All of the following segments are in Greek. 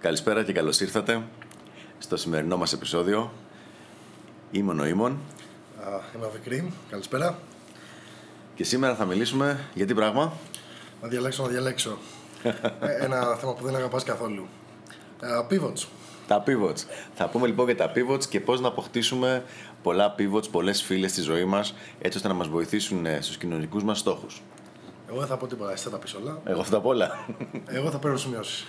Καλησπέρα και καλώς ήρθατε στο σημερινό μας επεισόδιο. Είμαι ο Νοήμων Α, Είμαι ο Βικρή. Καλησπέρα. και σήμερα θα μιλήσουμε για τι πράγμα; Να διαλέξω, να διαλέξω. Ε, Ένα θέμα που δεν αγαπάς καθόλου. Ε, Pivots. Τα pivots. Θα πούμε λοιπόν για τα pivots και πώς να αποκτήσουμε πολλά pivots, πολλές φίλες στη ζωή μας έτσι ώστε να μας βοηθήσουν ε, στους κοινωνικούς μας στόχους. Εγώ δεν θα πω τίποτα, εσύ θα τα πεις όλα. Εγώ αυτά απ' όλα. Εγώ θα παίρνω σημειώσεις.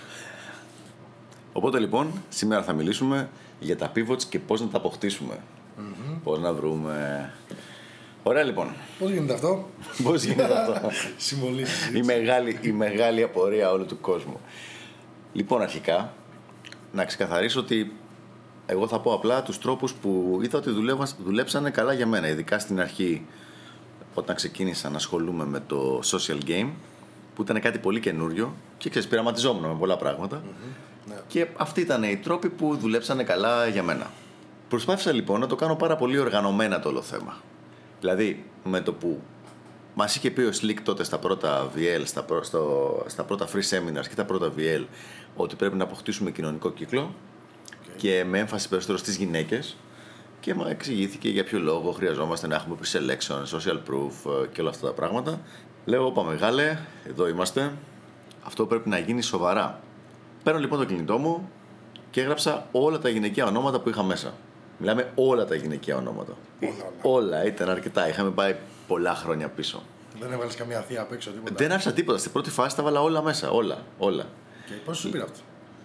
Οπότε λοιπόν, σήμερα θα μιλήσουμε για τα pivots και πώς να τα αποκτήσουμε. Πώς να βρούμε... Ωραία λοιπόν. Πώς γίνεται αυτό; Πώς γίνεται αυτό; Συμβολή. η, μεγάλη, η μεγάλη απορία όλου του κόσμου. Λοιπόν, αρχικά, να ξεκαθαρίσω ότι εγώ θα πω απλά τους τρόπους που είδα ότι δουλεύα, δουλέψανε καλά για μένα. Ειδικά στην αρχή, όταν ξεκίνησα να ασχολούμαι με το social game, που ήταν κάτι πολύ καινούριο και ξέρεις, πειραματιζόμουν με πολλά πράγματα. Ναι. Και αυτοί ήταν οι τρόποι που δουλέψανε καλά για μένα. Προσπάθησα λοιπόν να το κάνω πάρα πολύ οργανωμένα το όλο θέμα. Δηλαδή, με το που μας είχε πει ο Slick τότε στα πρώτα VL, στα, πρω- στο- στα πρώτα free seminars και τα πρώτα VL, ότι πρέπει να αποκτήσουμε κοινωνικό κύκλο και με έμφαση περισσότερο στις γυναίκες και μου εξηγήθηκε για ποιο λόγο χρειαζόμαστε να έχουμε pre-selection, social proof ε, και όλα αυτά τα πράγματα. Λέω, όπα μεγάλε, εδώ είμαστε. Αυτό πρέπει να γίνει σοβαρά. Παίρνω λοιπόν το κινητό μου και έγραψα όλα τα γυναικεία ονόματα που είχα μέσα. Μιλάμε όλα τα γυναικεία ονόματα. Όλα, Όλα, ήταν αρκετά. Είχαμε πάει πολλά χρόνια πίσω. Δεν έβαλες καμία θεία απ' έξω, τίποτα; Δεν άφησα τίποτα. Στην πρώτη φάση τα βάλα όλα μέσα. Όλα. όλα. Και πώς σου πήρε αυτό;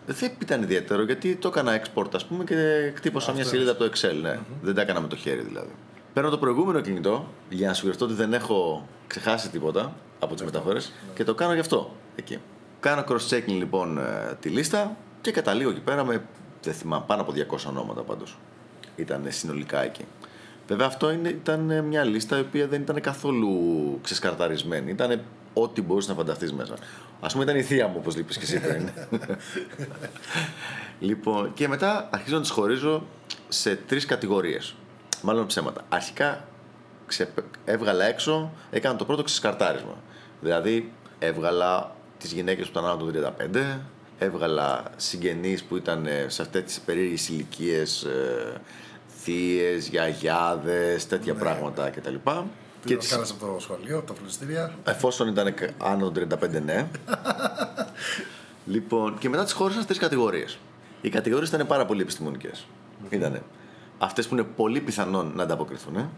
Δεν ήταν ιδιαίτερο γιατί το έκανα export ας πούμε και χτύπωσα μια σελίδα από το Excel. Ναι. Δεν τα έκανα με το χέρι δηλαδή. Παίρνω το προηγούμενο κινητό για να σιγουρευτώ ότι δεν έχω ξεχάσει τίποτα από τις μεταφορές και το κάνω γι' αυτό εκεί. Κάνω cross-checking λοιπόν ε, τη λίστα και καταλήγω εκεί πέρα με δεν θυμάμαι, πάνω από 200 ονόματα πάντως. Ήταν συνολικά εκεί. Βέβαια αυτό είναι, ήταν ε, μια λίστα η οποία δεν ήταν καθόλου ξεσκαρταρισμένη. Ήταν ό,τι μπορούσε να φανταστείς μέσα. Α πούμε ήταν η θεία μου, όπως λείπεις και εσύ πριν. λοιπόν, και μετά αρχίζω να τις χωρίζω σε τρεις κατηγορίες. Μάλλον ψέματα. Αρχικά ξε... έβγαλα έξω, έκανα το πρώτο ξεσκαρτάρισμα. Δηλαδή έβγαλα τις γυναίκες που ήταν άνω των 35, έβγαλα συγγενείς που ήταν ε, σε αυτές τις περίεργες ηλικίες ε, θείες, γιαγιάδες, τέτοια πράγματα κτλ. Τι Και το τις... κάνεις από το σχολείο, από τα φροντιστήρια; εφόσον ήταν κα- άνω των 35 ναι. λοιπόν, και μετά τις χώρισα σε τρεις κατηγορίες. Οι κατηγορίες ήταν πάρα πολύ επιστημονικές. Ήτανε αυτές που είναι πολύ πιθανόν να ανταποκριθούν,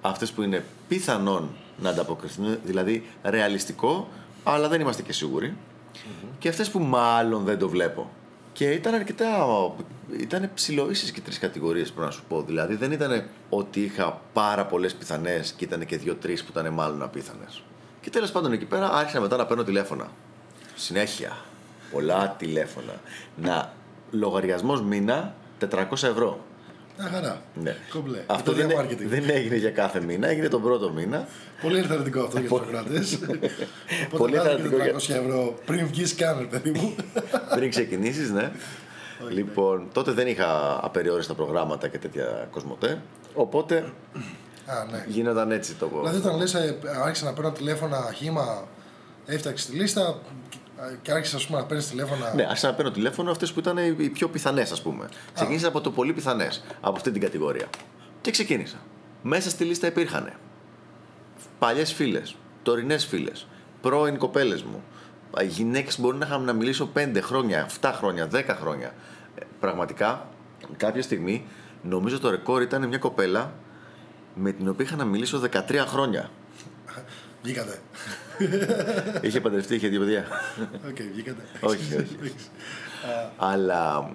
αυτές που είναι πιθανόν να ανταποκριθούν, δηλαδή ρεαλιστικό, αλλά δεν είμαστε και σίγουροι, και αυτές που μάλλον δεν το βλέπω. Και ήταν αρκετά. ήταν ψηλοήσεις και τρεις κατηγορίες, πρέπει να σου πω. Δηλαδή δεν ήταν ότι είχα πάρα πολλές πιθανές και ήταν και δύο-τρει που ήταν μάλλον απίθανες. Και τέλος πάντων εκεί πέρα άρχισα μετά να παίρνω τηλέφωνα. Συνέχεια. Πολλά τηλέφωνα. Να. Λογαριασμός μήνα 400 ευρώ. Μια χαρά. Ναι. Κομπλέ. Αυτό Παιδιά δεν, marketing. δεν έγινε για κάθε μήνα, έγινε τον πρώτο μήνα. Πολύ ενθαρρυντικό αυτό για τους ακροατές. Οπότε Πολύ βγάλε και ενθαρρυντικό 400 ευρώ πριν βγεις σκάνερ, παιδί μου. πριν ξεκινήσεις, ναι. λοιπόν, τότε δεν είχα απεριόριστα προγράμματα και τέτοια κοσμοτέ. Οπότε Α, ναι. γίνονταν έτσι το. Δηλαδή όταν λες ε, άρχισα να παίρνω τηλέφωνα χήμα, έφταξε τη λίστα ε, και άρχισα ας πούμε, να παίρνεις τηλέφωνα. Ναι, άρχισα να παίρνω τηλέφωνο αυτές που ήταν οι πιο πιθανές, ας πούμε. Ξεκίνησα από το πολύ πιθανές, από αυτή την κατηγορία. Και ξεκίνησα. Μέσα στη λίστα υπήρχαν παλιές φίλες, τωρινές φίλες, πρώην κοπέλες μου, γυναίκες που μπορεί να είχαμε να μιλήσω 5 χρόνια, 7 χρόνια, 10 χρόνια. Ε, Πραγματικά, κάποια στιγμή, νομίζω το ρεκόρ ήταν μια κοπέλα με την οποία είχα να μιλήσω 13 χρόνια. Βγήκατε. είχε παντρευτεί, είχε δύο παιδιά. Οκ, βγήκατε. όχι, όχι. Αλλά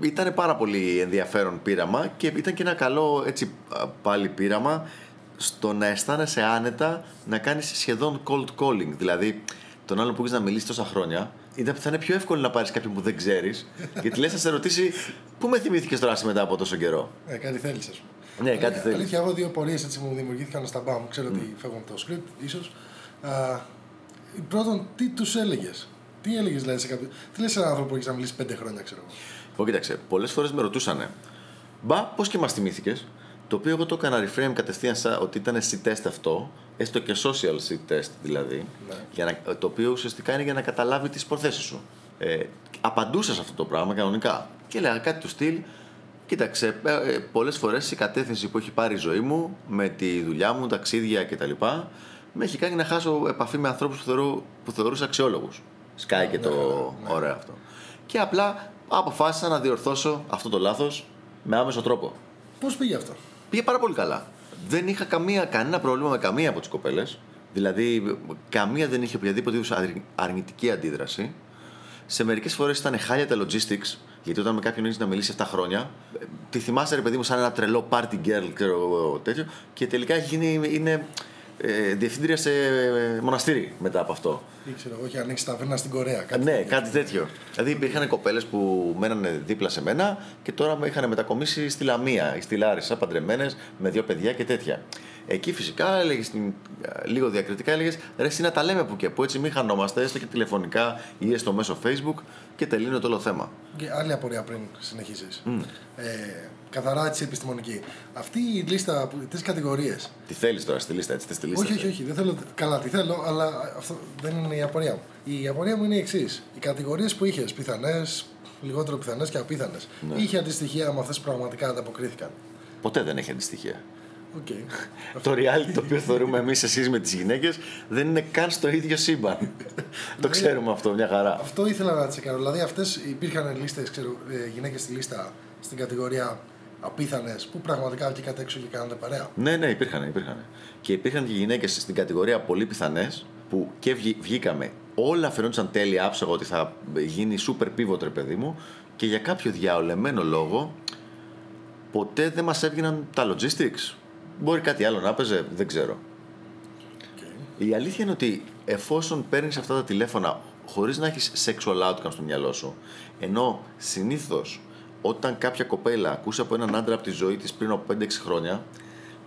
ήταν πάρα πολύ ενδιαφέρον πείραμα και ήταν και ένα καλό έτσι α, πάλι πείραμα στο να αισθάνεσαι άνετα να κάνεις σχεδόν cold calling. Δηλαδή, τον άλλο που έχεις να μιλήσεις τόσα χρόνια, ήταν, θα είναι πιο εύκολο να πάρεις κάποιον που δεν ξέρεις γιατί λες να σε ρωτήσει πού με θυμήθηκες τώρα εσύ μετά από τόσο καιρό; Ε, κάτι θέλεις, ας πούμε. Ναι, κάτι Αλήθεια, θέλεις. Αλήθεια, εγώ δύο πορείες έτσι μου δημιουργήθηκαν στα μπαμ. Ξέρω ότι φεύγω από το script, ίσως. Πρώτον, τι τους έλεγες; Τι έλεγες, δηλαδή, σε κάποιον. Τι λες σε έναν άνθρωπο που έχεις να μιλήσει πέντε χρόνια, ξέρω εγώ; Λοιπόν, κοίταξε, πολλές φορές με ρωτούσαν, Μπα, πώς και μας θυμήθηκες; Το οποίο εγώ το έκανα reframe κατευθείαν σαν ότι ήταν C-test αυτό, έστω και social C-test δηλαδή, Ναι. για να, το οποίο ουσιαστικά είναι για να καταλάβει τις προθέσεις σου. Ε, απαντούσα σε αυτό το πράγμα κανονικά. Και έλεγα κάτι του στυλ. Κοίταξε, ε, ε, πολλές φορές η κατεύθυνση που έχει πάρει η ζωή μου με τη δουλειά μου, ταξίδια κτλ. Με έχει κάνει να χάσω επαφή με ανθρώπους που, θεωρώ, που θεωρούσα αξιόλογους. Σκάει και Ναι, το ναι, ναι. ωραίο αυτό. Και απλά αποφάσισα να διορθώσω αυτό το λάθος με άμεσο τρόπο. Πώς πήγε αυτό; Πήγε πάρα πολύ καλά. Δεν είχα καμία, κανένα πρόβλημα με καμία από τις κοπέλες. Δηλαδή, καμία δεν είχε οποιαδήποτε είδους αρνητική αντίδραση. Σε μερικές φορές ήταν χάλια τα logistics, γιατί όταν με κάποιον έχεις να μιλήσεις 7 χρόνια, ε, τη θυμάσαι ρε παιδί μου σαν ένα τρελό party girl ξέρω εγώ, τέτοιο, και τελικά έχει γίνει, είναι ε, διευθύντρια σε ε, μοναστήρι μετά από αυτό. Ή ξέρω εγώ, είχε ανοίξει ταβέρνα στην Κορέα. Κάτι Ναι, κάτι τέτοιο. Δηλαδή υπήρχαν κοπέλες που μένανε δίπλα σε μένα και τώρα με είχαν μετακομίσει στη Λαμία ή στη Λάρισα, παντρεμένες με δύο παιδιά και τέτοια. Εκεί φυσικά έλεγες λίγο διακριτικά, έλεγες ρε, εσύ να τα λέμε που και που έτσι μην χανόμαστε, έστω και τηλεφωνικά ή έστω μέσω Facebook και τελείωνε το όλο θέμα. Και άλλη απορία πριν συνεχίσεις. Ε, καθαρά έτσι επιστημονική. Αυτή η λίστα, τι κατηγορίες. Τι θέλεις τώρα στη λίστα, έτσι, θες τη λίστα. Όχι, όχι, όχι. Δεν θέλω. Καλά, τι θέλω, αλλά αυτό δεν είναι η απορία μου. Η απορία μου είναι η εξής. Οι κατηγορίες που είχες, πιθανές, λιγότερο πιθανές και απίθανες, Ναι. είχε αντιστοιχεία με αυτές που πραγματικά ανταποκρίθηκαν. Ποτέ δεν έχει αντιστοιχεία. Οκ. το reality το οποίο θεωρούμε εμείς εσείς με τις γυναίκες δεν είναι καν στο ίδιο σύμπαν. το ξέρουμε αυτό, μια χαρά. Αυτό ήθελα να τσεκάρω. Δηλαδή, αυτές υπήρχαν λίστες, ξέρω, γυναίκες στη λίστα στην κατηγορία απίθανες που πραγματικά βγήκατε έξω και κάνατε παρέα. Ναι, ναι, υπήρχαν, υπήρχαν. Και υπήρχαν και γυναίκες στην κατηγορία πολύ πιθανές που και βγή- βγήκαμε. Όλα φαινόντουσαν τέλεια, άψογα ότι θα γίνει super pivot, ρε παιδί μου, και για κάποιο διαολεμένο λόγο ποτέ δεν μας έβγαιναν τα logistics. Μπορεί κάτι άλλο να παίζε, δεν ξέρω. Η αλήθεια είναι ότι εφόσον παίρνεις αυτά τα τηλέφωνα χωρίς να έχεις sexual outcome στο μυαλό σου, ενώ συνήθως όταν κάποια κοπέλα ακούσει από έναν άντρα από τη ζωή της πριν από 5-6 χρόνια,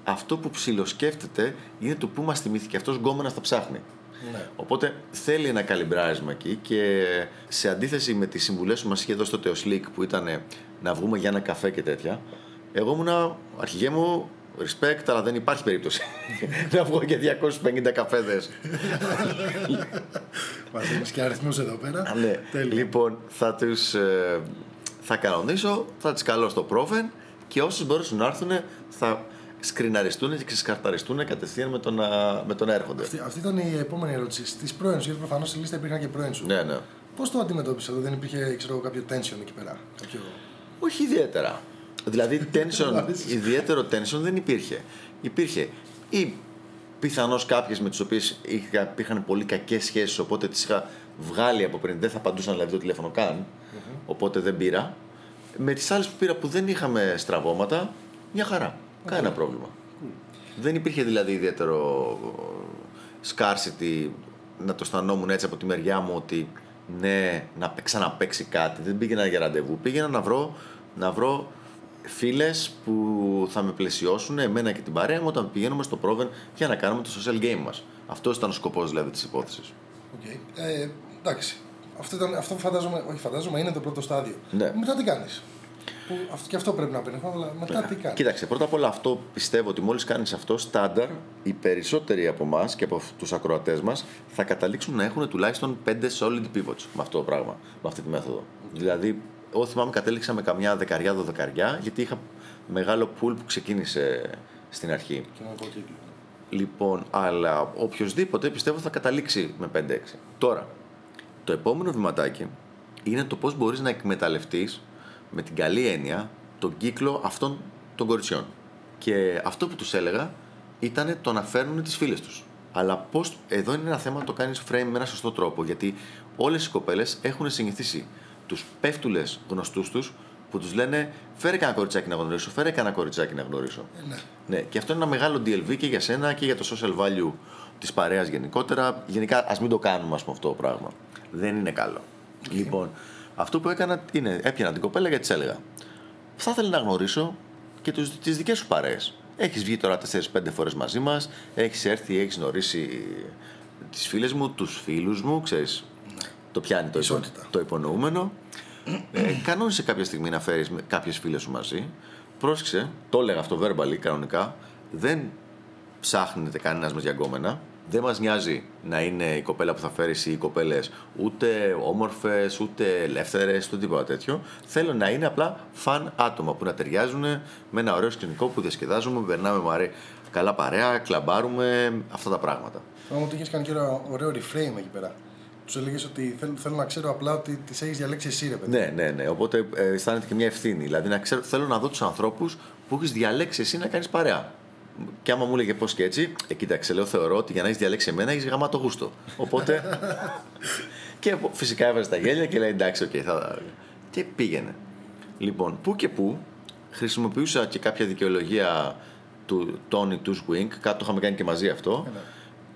αυτό που ψιλοσκέφτεται είναι το πού μας θυμήθηκε αυτός γκόμενας θα ψάχνει. Ναι. Οπότε θέλει ένα καλυμπράρισμα εκεί και σε αντίθεση με τις συμβουλές που μας είχε δώσει τότε ο Slick που ήταν να βγούμε για ένα καφέ και τέτοια, εγώ ήμουνα αρχηγέ μου respect, αλλά δεν υπάρχει περίπτωση να βγω για 250 καφέδες. Μας δίνει και αριθμούς εδώ πέρα. Α, ναι. Τέλεια. Λοιπόν, θα τους ε, θα κανονίσω, θα τις καλώ στο πρόβεν και όσους μπορέσουν να έρθουν θα σκριναριστούν και ξεσκαρταριστούν κατευθείαν με τον, να- με τον έρχονται. Αυτή, αυτή ήταν η επόμενη ερώτηση. Στις πρώην σου, γιατί προφανώς στη λίστα υπήρχαν και πρώην σου. Ναι, ναι. Πώς το αντιμετώπισες εδώ, δεν υπήρχε ξέρω, εγώ, κάποιο tension εκεί πέρα. Κάποιο... Όχι ιδιαίτερα. Δηλαδή, Μ' tension, αρέσει. ιδιαίτερο tension δεν υπήρχε. Υπήρχε ή πιθανώς κάποιες με τις οποίες είχαν πολύ κακές σχέσεις, οπότε τις είχα βγάλει από πριν. Δεν θα απαντούσαν δηλαδή το τηλέφωνο καν, οπότε δεν πήρα. Με τις άλλες που πήρα που δεν είχαμε στραβώματα, μια χαρά. Κανένα πρόβλημα. Δεν υπήρχε δηλαδή ιδιαίτερο scarcity να το αισθανόμουν έτσι από τη μεριά μου ότι ναι, να παί- ξαναπαίξει κάτι. Δεν πήγαινα για ραντεβού. Πήγαινα να βρω, να βρω φίλες που θα με πλαισιώσουν εμένα και την παρέα μου όταν πηγαίνουμε στο πρόβεν για να κάνουμε το social game μας. Αυτός ήταν ο σκοπός δηλαδή της υπόθεσης. Okay. Ε, εντάξει. Αυτό, ήταν, αυτό φαντάζομαι, όχι φαντάζομαι, είναι το πρώτο στάδιο. Ναι. Μετά τι κάνεις; Και αυτό πρέπει να παίρνει χρόνο, αλλά μετά τι κάνεις; Κοίταξε, πρώτα απ' όλα αυτό πιστεύω ότι μόλις κάνεις αυτό στάνταρ, οι περισσότεροι από εμάς και από τους ακροατές μας θα καταλήξουν να έχουν τουλάχιστον 5 solid pivots με αυτό το πράγμα, με αυτή τη μέθοδο. Δηλαδή, εγώ θυμάμαι κατέληξα με καμιά δεκαριά, δωδεκαριά, γιατί είχα μεγάλο pool που ξεκίνησε στην αρχή. Κοινωνικό κύκλο. Λοιπόν, αλλά οποιοδήποτε πιστεύω θα καταλήξει με 5-6. Τώρα, το επόμενο βηματάκι είναι το πώς μπορείς να εκμεταλλευτείς με την καλή έννοια τον κύκλο αυτών των κοριτσιών. Και αυτό που τους έλεγα ήταν το να φέρνουν τις φίλες τους. Αλλά πώς, εδώ είναι ένα θέμα να το κάνεις frame με ένα σωστό τρόπο, γιατί όλες οι κοπέλες έχουν συνηθίσει τους πέφτουλες γνωστούς τους που τους λένε φέρε κανένα κοριτσάκι να γνωρίσω, φέρε κανένα κοριτσάκι να γνωρίσω. Ε, ναι. Ναι, και αυτό είναι ένα μεγάλο DLV και για σένα και για το social value της παρέας γενικότερα. Γενικά, ας μην το κάνουμε ας πούμε, αυτό το πράγμα. Δεν είναι καλό. Λοιπόν, αυτό που έκανα είναι έπιανα την κοπέλα γιατί της έλεγα. Θα ήθελα να γνωρίσω και τις δικές σου παρέες. Έχεις βγει τώρα 4-5 φορές μαζί μας, έχεις έρθει, έχεις γνωρίσει τις φίλες μου, τους φίλους μου, ξέρεις. Το πιάνει το, υπο, Ισότητα. το υπονοούμενο. Ε, κανόνισε κάποια στιγμή να φέρεις κάποιες φίλες σου μαζί. Πρόσεξε, το έλεγα αυτό verbally κανονικά. Δεν ψάχνετε κανένας μα για γκόμενα. Δεν μας νοιάζει να είναι η κοπέλα που θα φέρεις ή οι κοπέλες ούτε όμορφες, ούτε ελεύθερες, ούτε τίποτα τέτοιο. Θέλω να είναι απλά φαν άτομα που να ταιριάζουν με ένα ωραίο σκηνικό που διασκεδάζουμε, περνάμε μαρέ, καλά παρέα, κλαμπάρουμε, αυτά τα πράγματα. Θυμάμαι ότι είχες κάνει και ένα ωραίο reframe εκεί πέρα. Τους έλεγες ότι θέλω, θέλω να ξέρω απλά ότι τις έχεις διαλέξει εσύ, ρε παιδί. Ναι, ναι, ναι. Οπότε ε, αισθάνεται και μια ευθύνη. Δηλαδή να ξέρω, θέλω να δω τους ανθρώπους που έχεις διαλέξει εσύ να κάνεις παρέα. Και άμα μου έλεγε πώς και έτσι, ε, κοίταξε, λέω, θεωρώ ότι για να έχεις διαλέξει εμένα έχεις γαμάτο γούστο. Οπότε. και φυσικά έβαζε τα γέλια και λέει εντάξει, OK, okay, θα. Και πήγαινε. Λοιπόν, που και που χρησιμοποιούσα και κάποια δικαιολογία του Tony του Swing, κάτι το είχαμε κάνει και μαζί αυτό. Ε, ναι.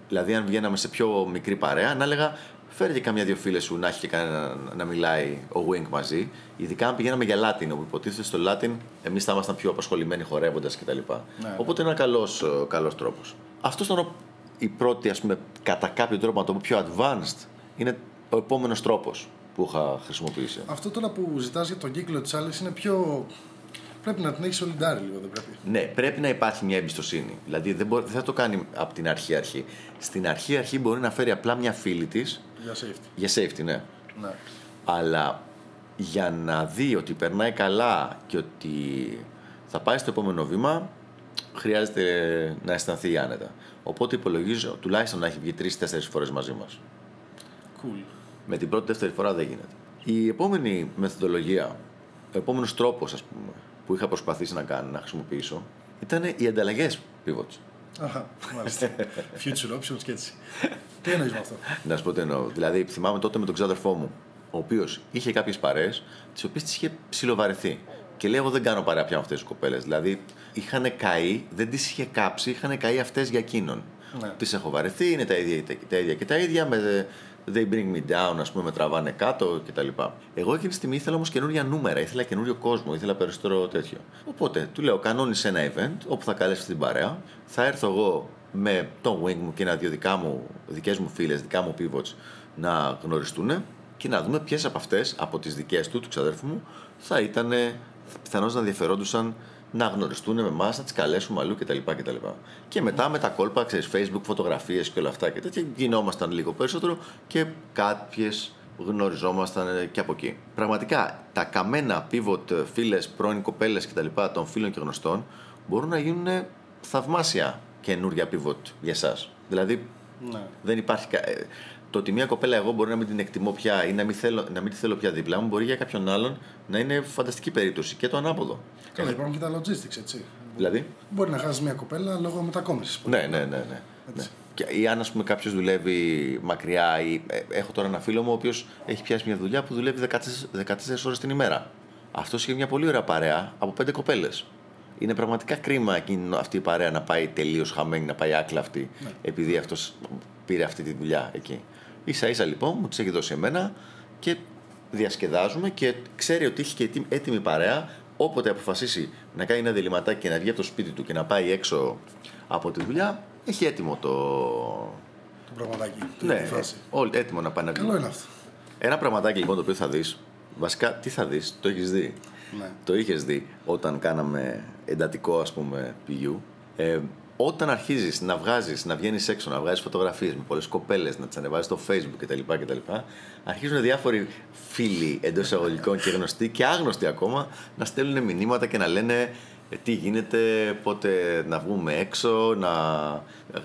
Δηλαδή, αν βγαίναμε σε πιο μικρή παρέα, να έλεγα φέρε και καμιά δύο φίλες σου να έχει και κανένα να μιλάει ο wing μαζί. Ειδικά αν πηγαίναμε για Latin, όπου υποτίθεται στο Latin εμείς θα ήμασταν πιο απασχολημένοι χορεύοντας κτλ. Ναι, ναι. Οπότε είναι ένα καλός καλός τρόπος. Αυτός ήταν η πρώτη, ας πούμε, κατά κάποιο τρόπο να το πω πιο advanced, είναι ο επόμενος τρόπος που είχα χρησιμοποιήσει. Αυτό τώρα που ζητάς για τον κύκλο της άλλης είναι πιο Πρέπει να την έχεις σολιντάρει λίγο, δεν πρέπει. Ναι, πρέπει να υπάρχει μια εμπιστοσύνη. Δηλαδή δεν, μπορεί, δεν θα το κάνει από την αρχή αρχή. Στην αρχή αρχή μπορεί να φέρει απλά μια φίλη της. Για safety. Για safety, ναι. ναι. Αλλά για να δει ότι περνάει καλά και ότι θα πάει στο επόμενο βήμα, χρειάζεται να αισθανθεί άνετα. Οπότε υπολογίζω τουλάχιστον να έχει βγει τρει-τέσσερι φορές μαζί μας. Cool. Με την πρώτη δεύτερη φορά δεν γίνεται. Η επόμενη μεθοδολογία, ο επόμενος τρόπος, ας πούμε, που είχα προσπαθήσει να κάνω, να χρησιμοποιήσω, ήταν οι ανταλλαγές pivots. Αχα, μάλιστα. Future options και έτσι. Τι εννοείς με αυτό; Να σου πω τι εννοώ. Δηλαδή, θυμάμαι τότε με τον ξάδερφό μου, ο οποίος είχε κάποιες παρέ, τις οποίες τις είχε ψιλοβαρεθεί. Και λέει: Εγώ δεν κάνω παρέα πια με αυτές τις κοπέλες. Δηλαδή, είχαν καεί, δεν τις είχε κάψει, είχαν καεί αυτές για εκείνον. Ναι. Τις έχω βαρεθεί, είναι τα ίδια, τα ίδια και τα ίδια, με they bring me down, ας πούμε, με τραβάνε κάτω κτλ. Εγώ εκείνη τη στιγμή ήθελα όμως καινούργια νούμερα, ήθελα καινούριο κόσμο, ήθελα περισσότερο τέτοιο. Οπότε του λέω: Κανόνισε ένα event όπου θα καλέσει την παρέα, θα έρθω εγώ με τον wing μου και ένα-δύο δικά μου, δικές μου φίλες, δικά μου pivots να γνωριστούν και να δούμε ποιες από αυτές, από τις δικές του, του ξαδέρφου μου, θα ήταν πιθανώς να ενδιαφερόντουσαν να γνωριστούν με εμάς, να τις καλέσουμε αλλού κτλ. κτλ. Και μετά με τα κόλπα, ξέρεις, Facebook, φωτογραφίες και όλα αυτά και τέτοια, γινόμασταν λίγο περισσότερο και κάποιες γνωριζόμασταν και από εκεί. Πραγματικά τα καμένα pivot φίλες, πρώην κοπέλες κτλ. των φίλων και γνωστών μπορούν να γίνουν θαυμάσια καινούρια pivot για εσά. Δηλαδή ναι. δεν υπάρχει. Ε, το ότι μια κοπέλα εγώ μπορεί να μην την εκτιμώ πια ή να μην, θέλω, να μην τη θέλω πια δίπλα μου, μπορεί για κάποιον άλλον να είναι φανταστική περίπτωση και το ανάποδο. Καλά, υπάρχουν και τα logistics, έτσι. Δηλαδή; Μπορεί να χάσεις μια κοπέλα λόγω μετακόμισης. Ναι, ναι, ναι. ναι. ναι. Και, ή αν πούμε κάποιος δουλεύει μακριά, ή ε, έχω τώρα ένα φίλο μου ο οποίος έχει πιάσει μια δουλειά που δουλεύει 14, 14 ώρες την ημέρα. Αυτός είχε μια πολύ ωραία παρέα από πέντε κοπέλες. Είναι πραγματικά κρίμα εκείνη, αυτή η παρέα να πάει τελείως χαμένη, να πάει άκλαυτη, ναι. επειδή αυτός πήρε αυτή τη δουλειά εκεί. σα ίσα λοιπόν μου τις έχει δώσει εμένα και διασκεδάζουμε και ξέρει ότι έχει και έτοιμη παρέα όποτε αποφασίσει να κάνει ένα διληματάκι και να βγει από το σπίτι του και να πάει έξω από τη δουλειά, έχει έτοιμο το. Το πραγματάκι. Ναι, όλη, έτοιμο να πάει να βγει. Καλό είναι αυτό. Ένα πραγματάκι λοιπόν το οποίο θα δεις. Βασικά, τι θα δεις, το έχεις δει. Ναι. Το είχες δει όταν κάναμε εντατικό, ας πούμε, πηγιού. Ε, όταν αρχίζεις να βγάζεις, να βγαίνεις έξω, να βγάζεις φωτογραφίες με πολλές κοπέλες, να τις ανεβάζεις στο Facebook κτλ. κτλ αρχίζουν διάφοροι φίλοι εντός εισαγωγικών και γνωστοί και άγνωστοι ακόμα να στέλνουν μηνύματα και να λένε ε, τι γίνεται, πότε να βγούμε έξω, να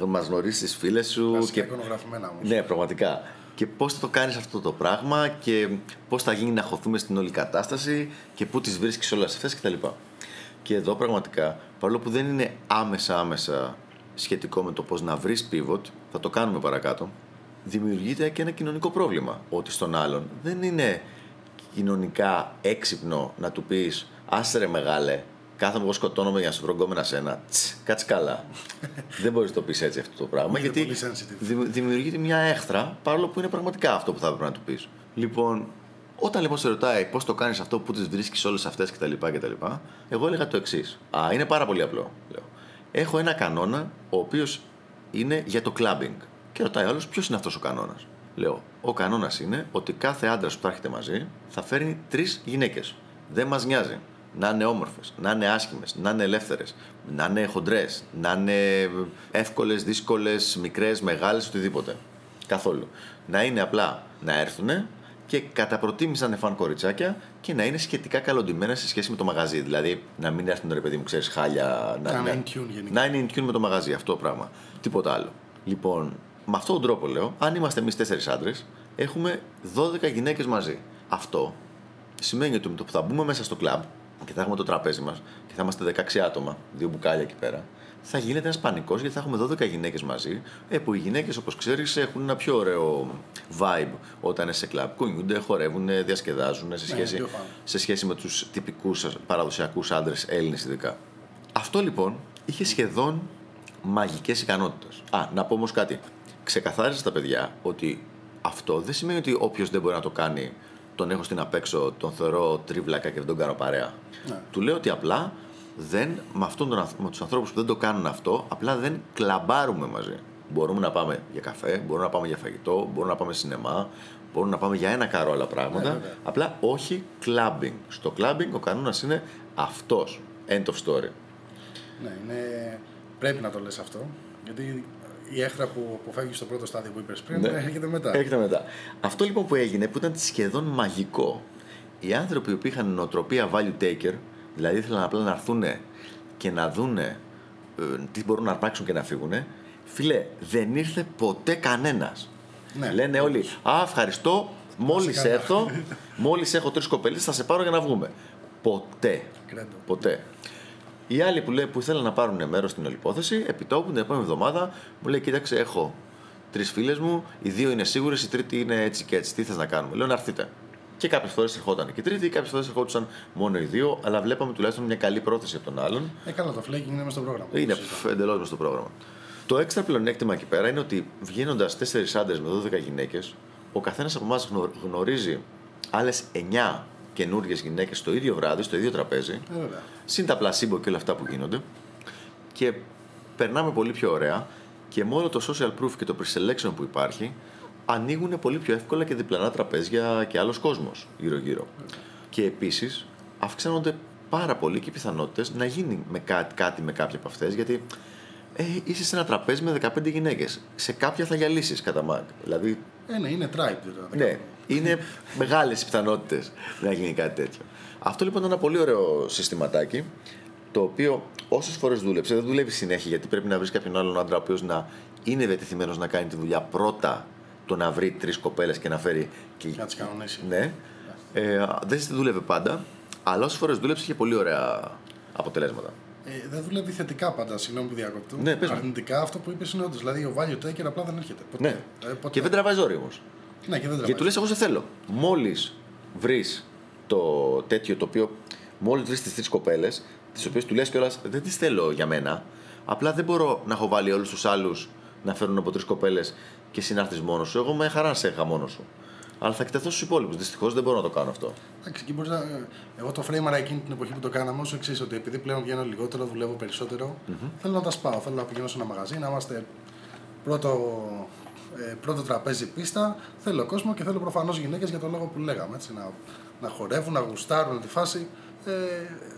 μας γνωρίσεις τις φίλες σου. και εικονογραφημένα όμως. Ναι, πραγματικά. Και πώς θα το κάνεις αυτό το πράγμα και πώς θα γίνει να χωθούμε στην όλη κατάσταση και πού τις βρίσκεις όλες αυτές κτλ. Και εδώ πραγματικά, παρόλο που δεν είναι άμεσα άμεσα σχετικό με το πώς να βρεις pivot, θα το κάνουμε παρακάτω, δημιουργείται και ένα κοινωνικό πρόβλημα. Ότι στον άλλον δεν είναι κοινωνικά έξυπνο να του πεις «Άσε ρε μεγάλε, κάθομαι εγώ σκοτώνομαι για να σου βρω σένα. Τς, κάτσε καλά. δεν μπορείς να το πεις έτσι αυτό το πράγμα. γιατί δημιουργείται μια έχθρα, παρόλο που είναι πραγματικά αυτό που θα έπρεπε να του πεις. Λοιπόν, όταν λοιπόν σε ρωτάει πώς το κάνεις αυτό, πού τις βρίσκεις όλες αυτές κτλ, κτλ. Εγώ έλεγα το εξής. Α, είναι πάρα πολύ απλό. Λέω. Έχω ένα κανόνα ο οποίος είναι για το clubbing. Και ρωτάει άλλος ποιος είναι αυτός ο κανόνας; Λέω, ο κανόνας είναι ότι κάθε άντρας που θα έρχεται μαζί θα φέρνει τρεις γυναίκες. Δεν μας νοιάζει. Να είναι όμορφες, να είναι άσχημες, να είναι ελεύθερες, να είναι χοντρές, να είναι εύκολες, δύσκολες, μικρές, μεγάλες, οτιδήποτε. Καθόλου. Να είναι απλά να έρθουν και κατά προτίμηση να είναι φαν κοριτσάκια και να είναι σχετικά καλοντημένα σε σχέση με το μαγαζί. Δηλαδή να μην έρθουν ρε παιδί μου, ξέρεις, χάλια. Να είναι in tune γενικά. να είναι in tune με το μαγαζί, αυτό το πράγμα. Τίποτα άλλο. Λοιπόν, με αυτόν τον τρόπο λέω, αν είμαστε εμείς τέσσερις άντρες, έχουμε 12 γυναίκες μαζί. Αυτό σημαίνει ότι με το που θα μπούμε μέσα στο κλαμπ και θα έχουμε το τραπέζι μας και θα είμαστε 16 άτομα, δύο μπουκάλια εκεί πέρα, θα γίνεται ένας πανικός γιατί θα έχουμε 12 γυναίκες μαζί. Ε, που οι γυναίκες, όπως ξέρεις, έχουν ένα πιο ωραίο vibe όταν είναι σε κλαμπ. Κουνιούνται, χορεύουν, διασκεδάζουν σε σχέση, πιο φαν. σε σχέση με τους τυπικούς παραδοσιακούς άντρες Έλληνες ειδικά. Αυτό λοιπόν είχε σχεδόν μαγικές ικανότητες. Α, να πω όμως κάτι. Ξεκαθάρισα στα παιδιά ότι αυτό δεν σημαίνει ότι όποιος δεν μπορεί να το κάνει, τον έχω στην απέξω, τον θεωρώ τρίβλακα και δεν τον κάνω παρέα. Ναι. Του λέω ότι απλά δεν, με, αυτόν τον, ανθ- με τους ανθρώπους που δεν το κάνουν αυτό, απλά δεν κλαμπάρουμε μαζί. Μπορούμε να πάμε για καφέ, μπορούμε να πάμε για φαγητό, μπορούμε να πάμε σινεμά, μπορούμε να πάμε για ένα καρό άλλα πράγματα. Ναι, βέβαια. απλά όχι clubbing. Στο clubbing ο κανόνας είναι αυτός. End of story. Ναι, είναι... πρέπει να το λες αυτό. Γιατί η έχθρα που αποφεύγει στο πρώτο στάδιο που είπες πριν Ναι. έρχεται μετά. Έρχεται μετά. Αυτό λοιπόν που έγινε, που ήταν σχεδόν μαγικό, οι άνθρωποι που είχαν νοοτροπία value taker, δηλαδή ήθελαν απλά να έρθουν και να δούνε ε, τι μπορούν να αρπάξουν και να φύγουν, φίλε, δεν ήρθε ποτέ κανένας. Ναι. Λένε όλοι, Α, ευχαριστώ, μόλις καλά. έρθω, μόλις έχω τρεις κοπέλες, θα σε πάρω για να βγούμε. Ποτέ. Κρέντο. Ποτέ. Οι άλλοι που, λέει, που ήθελαν να πάρουν μέρος στην όλη υπόθεση, επιτόπου την επόμενη εβδομάδα μου λέει: Κοίταξε, έχω τρεις φίλες μου, οι δύο είναι σίγουρες, η τρίτη είναι έτσι και έτσι. Τι θες να κάνουμε; Λέω να έρθετε. Και κάποιες φορές ερχόταν και η τρίτη, κάποιες φορές ερχόντουσαν μόνο οι δύο, αλλά βλέπαμε τουλάχιστον μια καλή πρόθεση από τον άλλον. Ε, καλά, το flaking είναι μέσα στο πρόγραμμα. Είναι Φυσικά. εντελώς μες στο πρόγραμμα. Το έξτρα πλεονέκτημα εκεί πέρα είναι ότι βγαίνοντας 4 άντρες με 12 γυναίκες, ο καθένας από εμάς γνωρίζει άλλες 9 καινούριες γυναίκες το ίδιο βράδυ, στο ίδιο τραπέζι. Ε, βέβαια. Συν τα πλασίμπο και όλα αυτά που γίνονται. Και περνάμε πολύ πιο ωραία και με όλο το social proof και το pre-selection που υπάρχει, ανοίγουν πολύ πιο εύκολα και διπλανά τραπέζια και άλλος κόσμος γύρω-γύρω. Και επίσης αυξάνονται πάρα πολύ και οι πιθανότητες να γίνει με κάτι, κάτι με κάποια από αυτές, γιατί ε, είσαι σε ένα τραπέζι με 15 γυναίκες. Σε κάποια θα γυαλίσεις κατά μάγκ. Δηλαδή, Ε, ναι, είναι tribe. δηλαδή. ναι, είναι μεγάλες οι πιθανότητες να γίνει κάτι τέτοιο. Αυτό λοιπόν είναι ένα πολύ ωραίο συστηματάκι, το οποίο όσες φορές δούλεψε, δεν δουλεύει συνέχεια γιατί πρέπει να βρεις κάποιον άλλον άντρα ο οποίος να είναι διατεθειμένος να κάνει τη δουλειά πρώτα το να βρει τρεις κοπέλες και να φέρει. Και... Να τις κανονίσει. Ναι. Ε, δεν δούλευε πάντα, αλλά όσες φορές δούλεψε είχε πολύ ωραία αποτελέσματα. Ε, δεν δουλεύει θετικά πάντα, συγγνώμη που διακόπτω. Ναι, πες μου. Αρνητικά αυτό που είπες είναι όντως. Δηλαδή ο value taker απλά δεν έρχεται. Ποτέ. Ναι. Ε, ποτέ. Και δεν τραβάει ζόρι όμως. Ναι, και δεν Γιατί του λες: Εγώ σε θέλω. Μόλις βρεις το τέτοιο το οποίο. Μόλι βρει τις τρεις κοπέλες, τις οποίες του λες κιόλας δεν τις θέλω για μένα. Απλά δεν μπορώ να έχω βάλει όλους τους άλλους να φέρουν από τρεις κοπέλες και εσύ να έρθεις μόνος σου. Εγώ με χαρά σε είχα μόνος σου. Αλλά θα εκτεθώ στους υπόλοιπους. Δυστυχώς δεν μπορώ να το κάνω αυτό. Εντάξει, εκεί μπορείς να... Εγώ το frame εκείνη την εποχή που το κάναμε όσο εξή, ότι επειδή πλέον βγαίνω λιγότερο, δουλεύω περισσότερο, θέλω να τα σπάω. Θέλω να πηγαίνω σε ένα μαγαζί, να είμαστε πρώτο, ε, πρώτο τραπέζι πίστα. Θέλω κόσμο και θέλω προφανώς γυναίκες για τον λόγο που λέγαμε. Έτσι, να, να χορεύουν, να γουστάρουν τη φάση. Ε,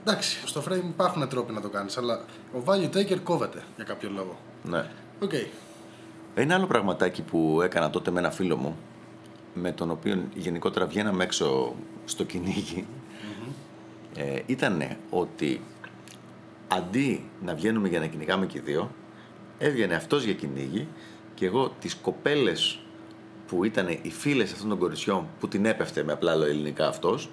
εντάξει, στο frame υπάρχουν τρόποι να το κάνεις, αλλά ο value taker κόβεται για κάποιο λόγο. Ναι. Οκ. Ένα άλλο πραγματάκι που έκανα τότε με ένα φίλο μου, με τον οποίο γενικότερα βγαίναμε έξω στο κυνήγι ε, ήταν ότι αντί να βγαίνουμε για να κυνηγάμε και οι δύο, έβγαινε αυτός για κυνήγι και εγώ τις κοπέλες που ήταν οι φίλες αυτών των κοριτσιών που την έπεφτε με απλά ελληνικά αυτός,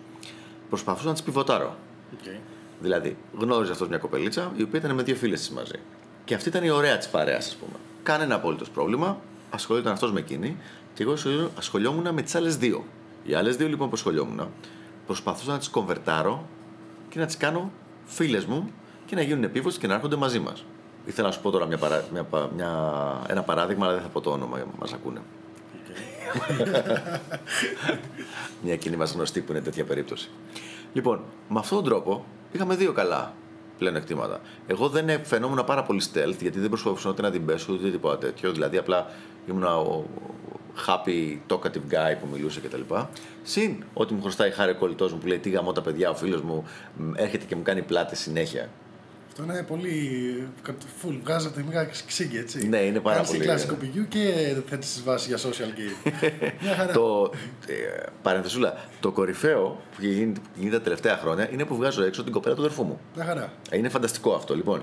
προσπαθούσα να τις πιβοτάρω. Okay. Δηλαδή, γνώριζε αυτός μια κοπελίτσα η οποία ήταν με δύο φίλες της μαζί. Και αυτή ήταν η ωραία της παρέας, ας πούμε. Κανένα απόλυτος πρόβλημα. Ασχολιόταν αυτός με εκείνη και εγώ ασχολιό- ασχολιόμουν με τις άλλες δύο. Οι άλλες δύο λοιπόν που ασχολιόμουν προσπαθούσα να τις κομβερτάρω και να τις κάνω φίλες μου και να γίνουν επίβοτε και να έρχονται μαζί μας. Ήθελα να σου πω τώρα μια παρά- μια, πα- μια, ένα παράδειγμα, αλλά δεν θα πω το όνομα, μας ακούνε. Μια κοινή μας γνωστή που είναι τέτοια περίπτωση. Λοιπόν, με αυτόν τον τρόπο είχαμε δύο καλά πλέον εκτήματα. Εγώ δεν ε- φαινόμουν πάρα πολύ stealth γιατί δεν προσπαθούσα ούτε να την πέσω ούτε τίποτα τέτοιο. Δηλαδή, απλά ήμουν ο, ο happy talkative guy που μιλούσε κτλ. Συν ότι μου χρωστάει χάρη κολλητός μου που λέει τι γαμώ τα παιδιά, ο φίλος μου μ, έρχεται και μου κάνει πλάτε συνέχεια. Αυτό είναι πολύ. Φουλ, βγάζετε μια ξύγκη, έτσι. Ναι, είναι πάρα Κάνεις πολύ, κλασικό ναι. πηγιού και θέτεις τις βάσεις για social game. μια χαρά. το, ε, παρενθεσούλα, το κορυφαίο που γίνεται, που γίνεται τα τελευταία χρόνια είναι που βγάζω έξω την κοπέλα του αδερφού μου. Μια χαρά. Ε, Είναι φανταστικό αυτό λοιπόν.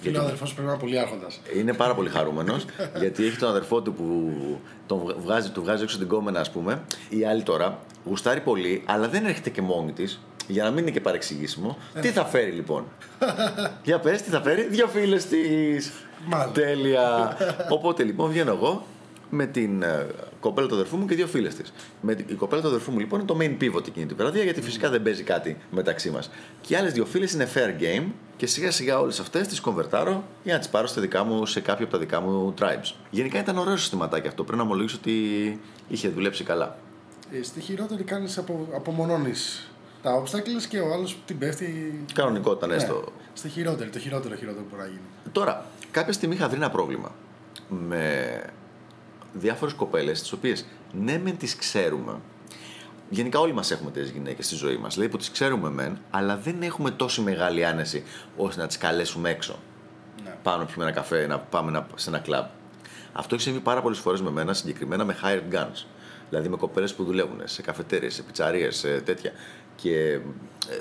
Φίλο αδερφός πρέπει να είναι πολύ άρχοντας. Είναι πάρα πολύ χαρούμενος γιατί έχει τον αδερφό του που τον βγ- βγάζει, του βγάζει έξω την κόμενα, ας πούμε. Η άλλη τώρα γουστάρει πολύ, αλλά δεν έρχεται και μόνη της. Για να μην είναι και παρεξηγήσιμο. Τι θα φέρει λοιπόν; Για πες, τι θα φέρει; Δύο φίλες της. Μάλλον. Τέλεια. Οπότε λοιπόν βγαίνω εγώ με την ε, κοπέλα του αδερφού μου και δύο φίλες της. Η κοπέλα του αδερφού μου λοιπόν είναι το main pivot εκείνη την βραδιά γιατί φυσικά δεν παίζει κάτι μεταξύ μας. Και οι άλλες δύο φίλες είναι fair game και σιγά σιγά όλες αυτές τις κονβερτάρω για να τις πάρω στα δικά μου, σε κάποιο από τα δικά μου tribes. Γενικά ήταν ωραίο συστηματάκι αυτό. Πρέπει να ομολογήσω ότι είχε δουλέψει καλά. Ε, στη χειρότερη κάνεις απο, απομονώνεις τα obstacles και ο άλλος την πέφτει. Κανονικό ήταν Ναι, έστω. Στη χειρότερη, το χειρότερο χειρότερο που μπορεί να γίνει. Τώρα, κάποια στιγμή είχα βρει ένα πρόβλημα με διάφορες κοπέλες, τις οποίες ναι, μεν τις ξέρουμε. Γενικά, όλοι μας έχουμε τέτοιε γυναίκες στη ζωή μας. Δηλαδή που τις ξέρουμε μεν, αλλά δεν έχουμε τόση μεγάλη άνεση ώστε να τις καλέσουμε έξω. Ναι. Πάνω να πιούμε ένα καφέ, να πάμε να- σε ένα κλαμπ. Αυτό έχει συμβεί πάρα πολλές φορές με μένα, συγκεκριμένα με hired guns. Δηλαδή με κοπέλες που δουλεύουν σε καφετέρειες, σε πιτσαρίες, σε τέτοια. Και ε,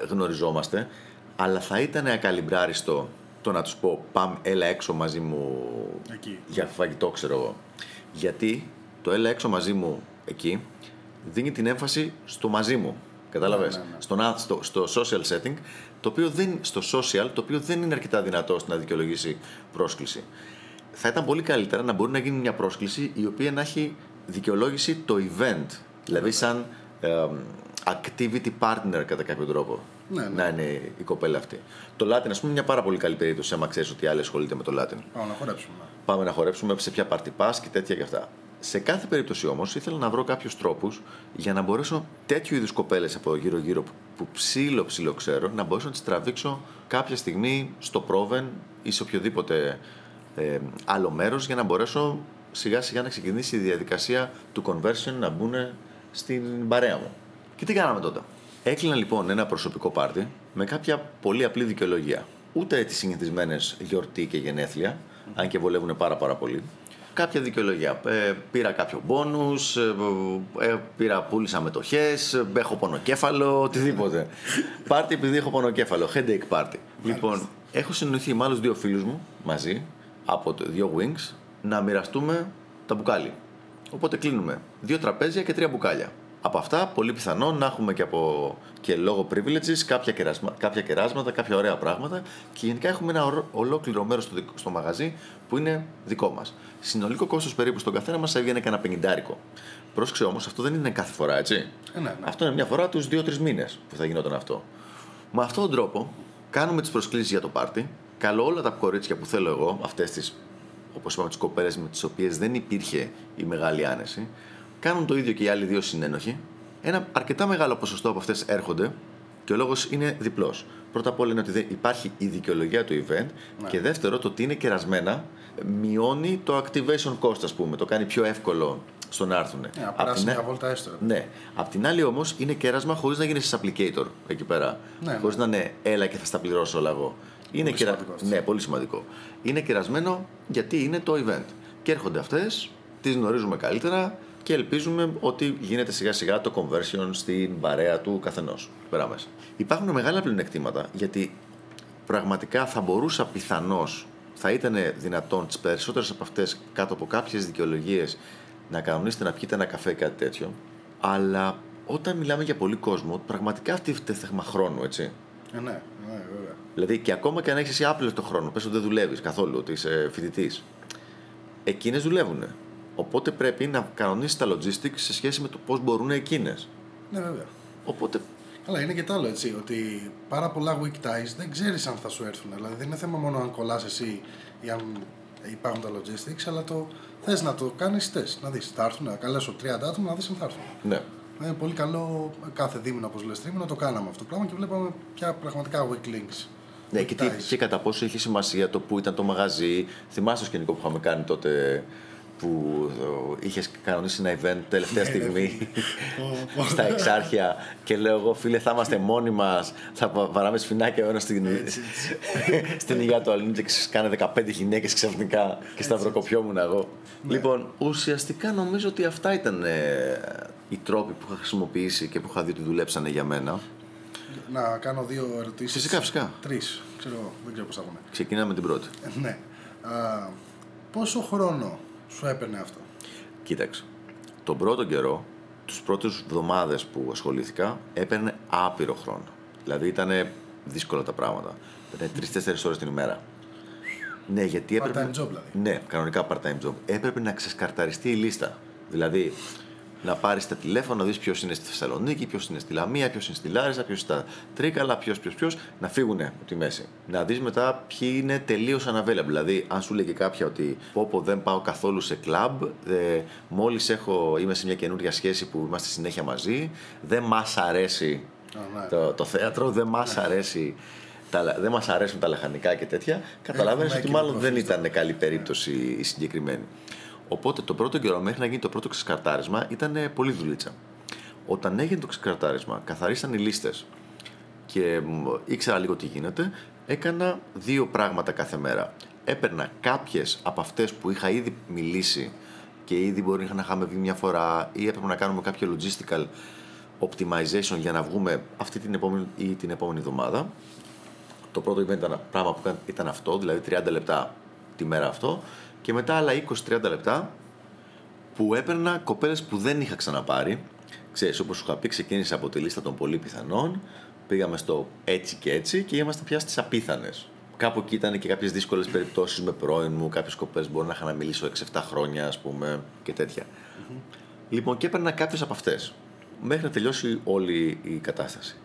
γνωριζόμαστε, αλλά θα ήταν ακαλυμπράριστο το να τους πω: Πάμε, έλα έξω μαζί μου Εκεί. για φαγητό, ξέρω εγώ. Γιατί το έλα έξω μαζί μου εκεί δίνει την έμφαση στο μαζί μου. Κατάλαβες; Ναι, ναι, ναι. Στον α- στο, στο social setting, το οποίο δεν, στο social, το οποίο δεν είναι αρκετά δυνατό ώστε να δικαιολογήσει πρόσκληση. Θα ήταν πολύ καλύτερα να μπορεί να γίνει μια πρόσκληση η οποία να έχει δικαιολόγηση το event. Δηλαδή σαν ε, activity partner κατά κάποιο τρόπο. Ναι, ναι. Να είναι η κοπέλα αυτή. Το Latin, ας πούμε, είναι μια πάρα πολύ καλή περίπτωση άμα ξέρεις ότι άλλη ασχολείται με το Latin Πάμε να χορέψουμε. πάμε να χορέψουμε σε ποια party pass και τέτοια και αυτά. Σε κάθε περίπτωση όμως ήθελα να βρω κάποιους τρόπους για να μπορέσω τέτοιου είδους κοπέλες από γύρω-γύρω που, που ψήλο ψήλο ξέρω να μπορέσω να τις τραβήξω κάποια στιγμή στο Proven ή σε οποιοδήποτε ε, άλλο μέρος για να μπορέσω σιγά σιγά να ξεκινήσει η διαδικασία του conversion να μπουν στην παρέα μου. Και τι κάναμε τότε. Έκλεινα λοιπόν ένα προσωπικό πάρτι με κάποια πολύ απλή δικαιολογία. Ούτε τι συνηθισμένες γιορτή και γενέθλια, αν και βολεύουν πάρα πάρα πολύ. Κάποια δικαιολογία. Ε, πήρα κάποιο μπόνους, ε, ε, πήρα, πούλησα μετοχές, ε, έχω πονοκέφαλο, οτιδήποτε. πάρτι επειδή έχω πονοκέφαλο, headache party. Λοιπόν, έχω συνοηθεί με άλλους δύο φίλους μου μαζί, από το, δύο wings, να μοιραστούμε τα μπουκάλι. Οπότε κλείνουμε δύο τραπέζια και τρία μπουκάλια. Από αυτά, πολύ πιθανό να έχουμε και, από, και λόγω privileges κάποια, κεράσμα, κάποια κεράσματα, κάποια ωραία πράγματα και γενικά έχουμε ένα ορ- ολόκληρο μέρος στο, δικ- στο μαγαζί που είναι δικό μας. Συνολικό κόστος περίπου στον καθένα μας έβγαινε κανένα πενιντάρικο. Πρόσεξε όμως, αυτό δεν είναι κάθε φορά, έτσι. Ε, ναι, ναι. Αυτό είναι μια φορά τους 2-3 μήνες που θα γινόταν αυτό. Με αυτόν τον τρόπο κάνουμε τις προσκλήσεις για το πάρτι. Καλώ όλα τα κορίτσια που θέλω εγώ, αυτές τις, όπως είπαμε, τις κοπέλες με τις οποίες δεν υπήρχε η μεγάλη άνεση. Κάνουν το ίδιο και οι άλλοι δύο συνένοχοι. Ένα αρκετά μεγάλο ποσοστό από αυτές έρχονται και ο λόγος είναι διπλός. Πρώτα απ' όλα είναι ότι δεν υπάρχει η δικαιολογία του event Ναι. και δεύτερο το ότι είναι κερασμένα μειώνει το activation cost, ας πούμε. Το κάνει πιο εύκολο στο να έρθουν. Ναι, να Απ' περάσει την α- μια βόλτα έστω. ρε. ναι. Απ' την άλλη όμως είναι κέρασμα χωρίς να γίνει applicator εκεί πέρα. Ναι, χωρίς να είναι έλα και θα στα πληρώσω όλα εγώ. Είναι Πολύ κερα- σημαντικό αυτό. Ναι, πολύ σημαντικό. Είναι κερασμένο γιατί είναι το event. Και έρχονται αυτές, τις γνωρίζουμε καλύτερα και ελπίζουμε ότι γίνεται σιγά σιγά το conversion στην παρέα του καθενός. Πέρα μέσα. Υπάρχουν μεγάλα πλεονεκτήματα γιατί πραγματικά θα μπορούσα πιθανώς, θα ήταν δυνατόν τις περισσότερες από αυτές κάτω από κάποιες δικαιολογίες να κανονίσετε να πιείτε ένα καφέ ή κάτι τέτοιο. Αλλά όταν μιλάμε για πολύ κόσμο, πραγματικά αυτή θέμα χρόνου, έτσι. Ε, ναι, ναι, βέβαια. Δηλαδή και ακόμα και αν έχεις εσύ άπλετο χρόνο, πες ότι δεν δουλεύεις καθόλου, ότι είσαι φοιτητής. Εκείνες δουλεύουν. Οπότε πρέπει να κανονίσει τα logistics σε σχέση με το πώς μπορούν εκείνες. Ναι, βέβαια. Οπότε Αλλά είναι και το άλλο έτσι, ότι πάρα πολλά week ties δεν ξέρεις αν θα σου έρθουν. Δηλαδή δεν είναι θέμα μόνο αν κολλάς εσύ ή αν υπάρχουν τα logistics, αλλά το θες να το κάνεις τεστ. Να δεις, θα έρθουν, να καλέσω 30 άτομα να δεις αν θα έρθουν. ναι. Είναι πολύ καλό κάθε δίμηνο, όπως λες, τρίμηνο το κάναμε αυτό το πράγμα και βλέπαμε πια πραγματικά weak links. Ναι, και, τι, Ties. και κατά πόσο έχει σημασία το που ήταν το μαγαζί. Θυμάστε το σκηνικό που είχαμε κάνει τότε που είχες κανονίσει ένα event τελευταία στιγμή στα εξάρχεια και λέω εγώ φίλε θα είμαστε μόνοι μας, θα βαράμε σφινάκια ένας στην, στην υγεία του αλλού και κάνε 15 γυναίκες ξαφνικά και σταυροκοπιόμουν εγώ. Ναι. Λοιπόν, ουσιαστικά νομίζω ότι αυτά ήταν ε, οι τρόποι που είχα χρησιμοποιήσει και που είχα δει ότι δουλέψανε για μένα. Να κάνω δύο ερωτήσεις. Φυσικά, φυσικά. Τρεις. Ξέρω, δεν ξέρω πώς θα πούμε. Ξεκινάμε με την πρώτη. Ε, ναι. Α, πόσο χρόνο σου έπαιρνε αυτό. Κοίταξε. Τον πρώτο καιρό, τους πρώτους εβδομάδες που ασχολήθηκα, έπαιρνε άπειρο χρόνο. Δηλαδή ήταν δύσκολα τα πράγματα. Ήταν τρει-τέσσερι ώρες την ημέρα. Ναι, γιατί έπρεπε. Part-time job δηλαδή. Ναι, κανονικά part-time job. Έπρεπε να ξεσκαρταριστεί η λίστα. Δηλαδή, να πάρεις τα τηλέφωνα, να δεις ποιος είναι στη Θεσσαλονίκη, ποιος είναι στη Λαμία, ποιος είναι στη Λάρισα, ποιος στα Τρίκαλα, ποιος, ποιος, ποιος, να φύγουν από τη μέση. Να δεις μετά ποιοι είναι τελείως unavailable. Δηλαδή, αν σου λέγει κάποια ότι πω, πω δεν πάω καθόλου σε κλαμπ, μόλις είμαι σε μια καινούργια σχέση που είμαστε συνέχεια μαζί, δεν μας αρέσει ναι. το, το θέατρο, δεν μας ναι. αρέσει τα, δεν μας αρέσουν τα λαχανικά και τέτοια, καταλαβαίνει ότι μάλλον δεν ήταν καλή περίπτωση η συγκεκριμένη. Οπότε το πρώτο καιρό μέχρι να γίνει το πρώτο ξεκαρτάρισμα ήταν πολύ δουλίτσα. Όταν έγινε το ξεκαρτάρισμα, καθαρίσαν οι λίστες και ήξερα λίγο τι γίνεται, έκανα δύο πράγματα κάθε μέρα. Έπαιρνα κάποιες από αυτές που είχα ήδη μιλήσει και ήδη μπορεί να είχαμε βγει μια φορά ή έπρεπε να κάνουμε κάποιο logistical optimization για να βγούμε αυτή την επόμενη ή την επόμενη εβδομάδα. Το πρώτο event ήταν πράγμα που ήταν αυτό, δηλαδή 30 λεπτά τη μέρα αυτό και μετά άλλα 20-30 λεπτά που έπαιρνα κοπέλες που δεν είχα ξαναπάρει. Ξέρεις, όπως σου είχα πει, ξεκίνησα από τη λίστα των πολύ πιθανών, πήγαμε στο έτσι και έτσι και είμαστε πια στις απίθανες. Κάπου εκεί ήταν και κάποιες δύσκολες περιπτώσεις με πρώην μου, κάποιες κοπέλες μπορεί να είχα να μιλήσω 6-7 χρόνια, ας πούμε, και τέτοια. Mm-hmm. Λοιπόν, και έπαιρνα κάποιες από αυτές, μέχρι να τελειώσει όλη η κατάσταση.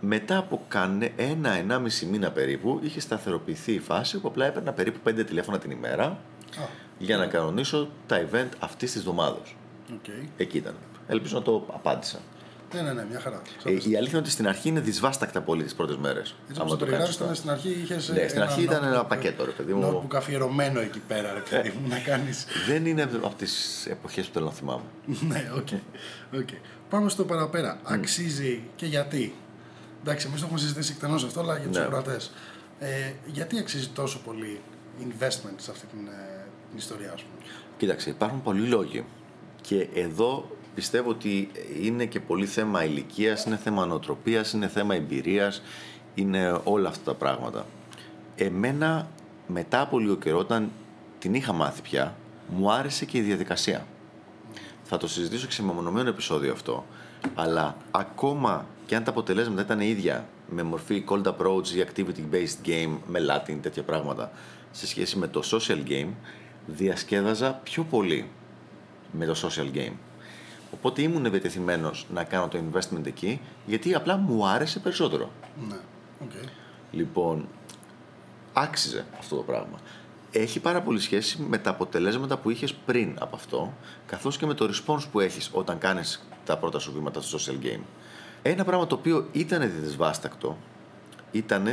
Μετά από κάνε ένα-ενάμιση μήνα περίπου, είχε σταθεροποιηθεί η φάση που απλά έπαιρνα περίπου 5 τηλέφωνα την ημέρα για να κανονίσω τα event αυτής της εβδομάδας. Okay. Εκεί ήταν. Ελπίζω να το απάντησα. Ναι, ναι, ναι, μια χαρά. Ε, η αλήθεια είναι ότι στην αρχή είναι δυσβάστακτα πολύ τις πρώτες μέρες. Έτσι όπως το περιέγραψες, στην αρχή είχες. Ναι, στην αρχή ήταν ένα πακέτο, ρε παιδί μου. Notebook αφιερωμένο εκεί πέρα, ρε παιδί μου, να κάνεις. Δεν είναι από τις εποχές που θέλω να θυμάμαι. ναι, OK. Okay. Πάμε στο παραπέρα. Αξίζει και γιατί; Εντάξει, εμείς το έχουμε συζητήσει εκτενώς αυτό, αλλά για τους ναι. Ε, γιατί αξίζει τόσο πολύ investment σε αυτή την ε, την ιστορία, ας πούμε; Κοίταξε, υπάρχουν πολλοί λόγοι. Και εδώ πιστεύω ότι είναι και πολύ θέμα ηλικίας, είναι θέμα νοοτροπίας, είναι θέμα εμπειρίας, είναι όλα αυτά τα πράγματα. Εμένα, μετά από λίγο καιρό, όταν την είχα μάθει πια, μου άρεσε και η διαδικασία. Θα το συζητήσω και σε μεμονωμένο επεισόδιο αυτό. Αλλά ακόμα και αν τα αποτελέσματα ήταν ίδια με μορφή cold approach ή activity based game με Latin, τέτοια πράγματα, σε σχέση με το social game, διασκέδαζα πιο πολύ με το social game. Οπότε ήμουν ευαιτεθειμένο να κάνω το investment εκεί, γιατί απλά μου άρεσε περισσότερο. Ναι, okay. Λοιπόν, άξιζε αυτό το πράγμα. Έχει πάρα πολύ σχέση με τα αποτελέσματα που είχες πριν από αυτό, καθώς και με το response που έχεις όταν κάνεις τα πρώτα σου βήματα στο social game. Ένα πράγμα το οποίο ήταν διδεσβάστακτο ήταν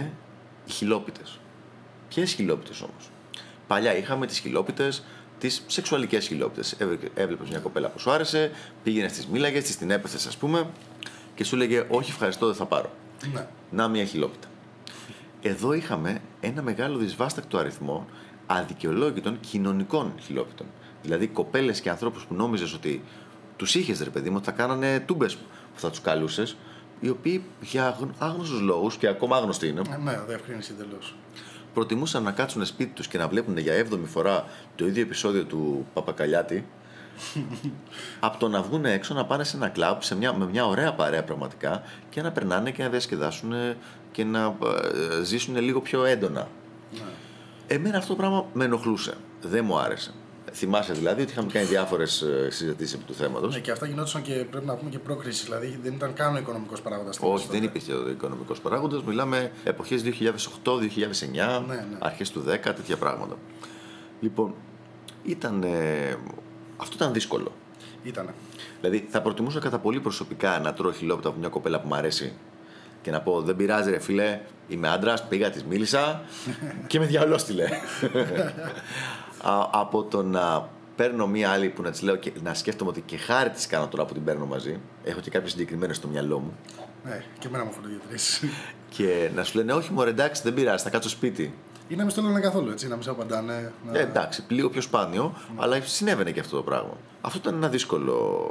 οι χιλόπιτες. Ποιες χιλόπιτες όμως; Παλιά είχαμε τις χιλόπιτες, τις σεξουαλικές χιλόπιτες. Έβλεπες μια κοπέλα που σου άρεσε, πήγαινες στι μίλαγες, της την έπεθε, ας πούμε, και σου έλεγε Όχι, ευχαριστώ, δεν θα πάρω. Ναι. Να μια χιλόπιτα. Εδώ είχαμε ένα μεγάλο δυσβάστακτο αριθμό αδικαιολόγητων κοινωνικών χιλόπιτων. Δηλαδή κοπέλες και ανθρώπους που νόμιζες ότι τους είχες ρε παιδί μου, θα κάνανε τούμπες που θα τους καλούσες, οι οποίοι για άγνωστους λόγους και ακόμα άγνωστοι είναι. Ναι, ναι διευκρίνηση εντελώς προτιμούσαν να κάτσουν σπίτι τους και να βλέπουν για έβδομη φορά το ίδιο επεισόδιο του Παπακαλιάτη από το να βγουν έξω να πάνε σε ένα κλαμπ σε μια, με μια ωραία παρέα πραγματικά και να περνάνε και να διασκεδάσουν και να ε, ζήσουν λίγο πιο έντονα. Ναι. Εμένα αυτό το πράγμα με ενοχλούσε. Δεν μου άρεσε. Θυμάσαι δηλαδή ότι είχαμε κάνει διάφορες συζητήσεις επί του θέματος. Ναι, και αυτά γινόντουσαν και πρέπει να πούμε και πρόκριση. Δηλαδή δεν ήταν καν ο οικονομικός παράγοντας. Όχι, δεν υπήρχε ο οικονομικός παράγοντας. Μιλάμε εποχές 2008-2009, ναι, ναι. αρχές του 10, τέτοια πράγματα. Λοιπόν, ήταν. Ε, αυτό ήταν δύσκολο. Ήτανε. Δηλαδή θα προτιμούσα κατά πολύ προσωπικά να τρώω χιλόπιτα από μια κοπέλα που μου αρέσει; Και να πω δεν πειράζει ρε φίλε, είμαι άντρας, πήγα, της μίλησα και με διαολόστηλε. από το να παίρνω μία άλλη που να της λέω και να σκέφτομαι ότι και χάρη της κάνω τώρα που την παίρνω μαζί. Έχω και κάποιες συγκεκριμένες στο μυαλό μου. Ναι, και εμένα μου έχουν δύο-τρει. Και να σου λένε, Όχι, μωρέ, εντάξει, δεν πειράζει, θα κάτσω σπίτι. Ή να μην στο λένε καθόλου έτσι, να μην σε απαντάνε. Να... Ε, εντάξει, λίγο πιο σπάνιο, αλλά συνέβαινε και αυτό το πράγμα. Αυτό ήταν ένα δύσκολο.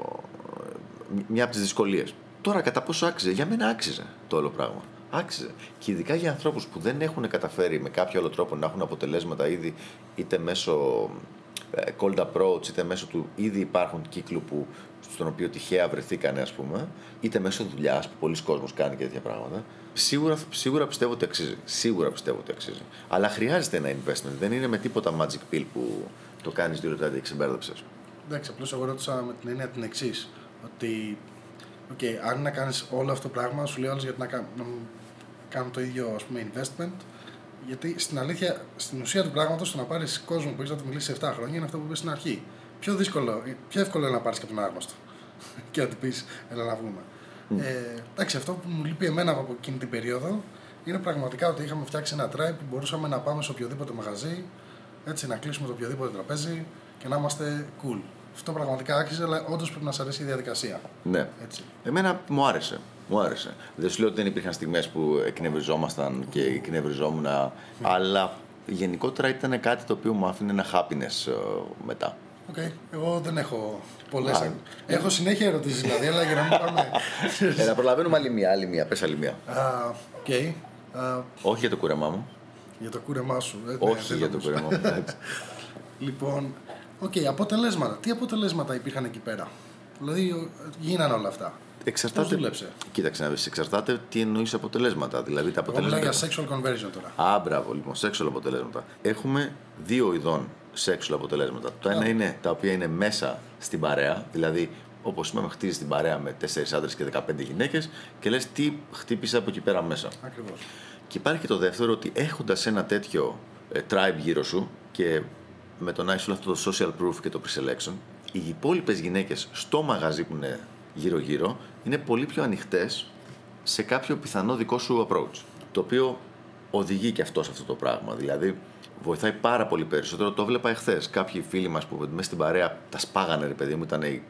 Μια από τις δυσκολίες. Τώρα, κατά πόσο άξιζε, για μένα άξιζε το όλο πράγμα. Άξιζε. Και ειδικά για ανθρώπους που δεν έχουν καταφέρει με κάποιο άλλο τρόπο να έχουν αποτελέσματα ήδη είτε μέσω ε, cold approach, είτε μέσω του ήδη υπάρχουν κύκλου που, στον οποίο τυχαία βρεθήκανε, ας πούμε, είτε μέσω δουλειάς που πολλοί κόσμος κάνει και τέτοια πράγματα. Σίγουρα, σίγουρα πιστεύω ότι αξίζει. Σίγουρα πιστεύω ότι αξίζει. Αλλά χρειάζεται ένα investment. Δεν είναι με τίποτα magic pill που το κάνεις δύο λεπτά και ξεμπέρδεψες. Εντάξει, απλώς εγώ ρώτησα με την έννοια την εξής. Ότι, okay, αν να κάνεις όλο αυτό το πράγμα, σου λέει άλλο γιατί να, κάνω, να κάνω το ίδιο ας πούμε, investment. Γιατί στην αλήθεια, στην ουσία του πράγματος, το να πάρεις κόσμο που έχεις να του μιλήσεις 7 χρόνια είναι αυτό που είπες στην αρχή. Πιο δύσκολο, πιο εύκολο είναι να πάρεις και τον άγνωστο. και να του πεις, έλα να βγούμε. Mm. Ε, εντάξει, αυτό που μου λείπει εμένα από εκείνη την περίοδο είναι πραγματικά ότι είχαμε φτιάξει ένα tribe που μπορούσαμε να πάμε σε οποιοδήποτε μαγαζί, έτσι, να κλείσουμε το οποιοδήποτε τραπέζι και να είμαστε cool. Αυτό πραγματικά άξιζε, αλλά όντως πρέπει να σας αρέσει η διαδικασία. Ναι. Έτσι. Εμένα μου άρεσε. Μου άρεσε. Δεν σου λέω ότι δεν υπήρχαν στιγμές που εκνευριζόμασταν και εκνευριζόμουν, mm. αλλά γενικότερα ήταν κάτι το οποίο μου άφηνε ένα happiness uh, μετά. OK. Okay. Εγώ δεν έχω πολλές. Έχω συνέχεια ερωτήσεις δηλαδή, αλλά για να μην πάμε. ε, να προλαβαίνουμε άλλη μία, άλλη μία. Πες άλλη μία. Uh, okay. uh, Όχι για το κούρεμά μου. Για το κούρεμά σου. Ε, Όχι ναι, για το κούρεμά μου. λοιπόν, OK, okay, αποτελέσματα. Τι αποτελέσματα υπήρχαν εκεί πέρα; Δηλαδή, γίνανε όλα αυτά. Εξαρτάται. Πώς δούλεψε; Κοίταξε να δεις. Εξαρτάται τι εννοείς αποτελέσματα. Δηλαδή τα αποτελέσματα. Εγώ για sexual conversion τώρα. Α, μπράβο, λοιπόν, sexual αποτελέσματα. Έχουμε δύο ειδών sexual αποτελέσματα. Το ένα είναι τα οποία είναι μέσα στην παρέα, δηλαδή όπως είπαμε, χτίζεις την παρέα με 4 άντρες και 15 γυναίκες και λες τι χτύπησε από εκεί πέρα μέσα. Ακριβώς. Και υπάρχει και το δεύτερο ότι έχοντας ένα τέτοιο ε, tribe γύρω σου και με τον ISO αυτό το social proof και το pre-selection, οι υπόλοιπες γυναίκες στο μαγαζί που είναι γύρω-γύρω είναι πολύ πιο ανοιχτές σε κάποιο πιθανό δικό σου approach. Το οποίο οδηγεί και αυτό σε αυτό το πράγμα. Δηλαδή, βοηθάει πάρα πολύ περισσότερο. Το βλέπα εχθές. Κάποιοι φίλοι μας που μέσα στην παρέα τα σπάγανε, ρε παιδί μου, ήταν οι,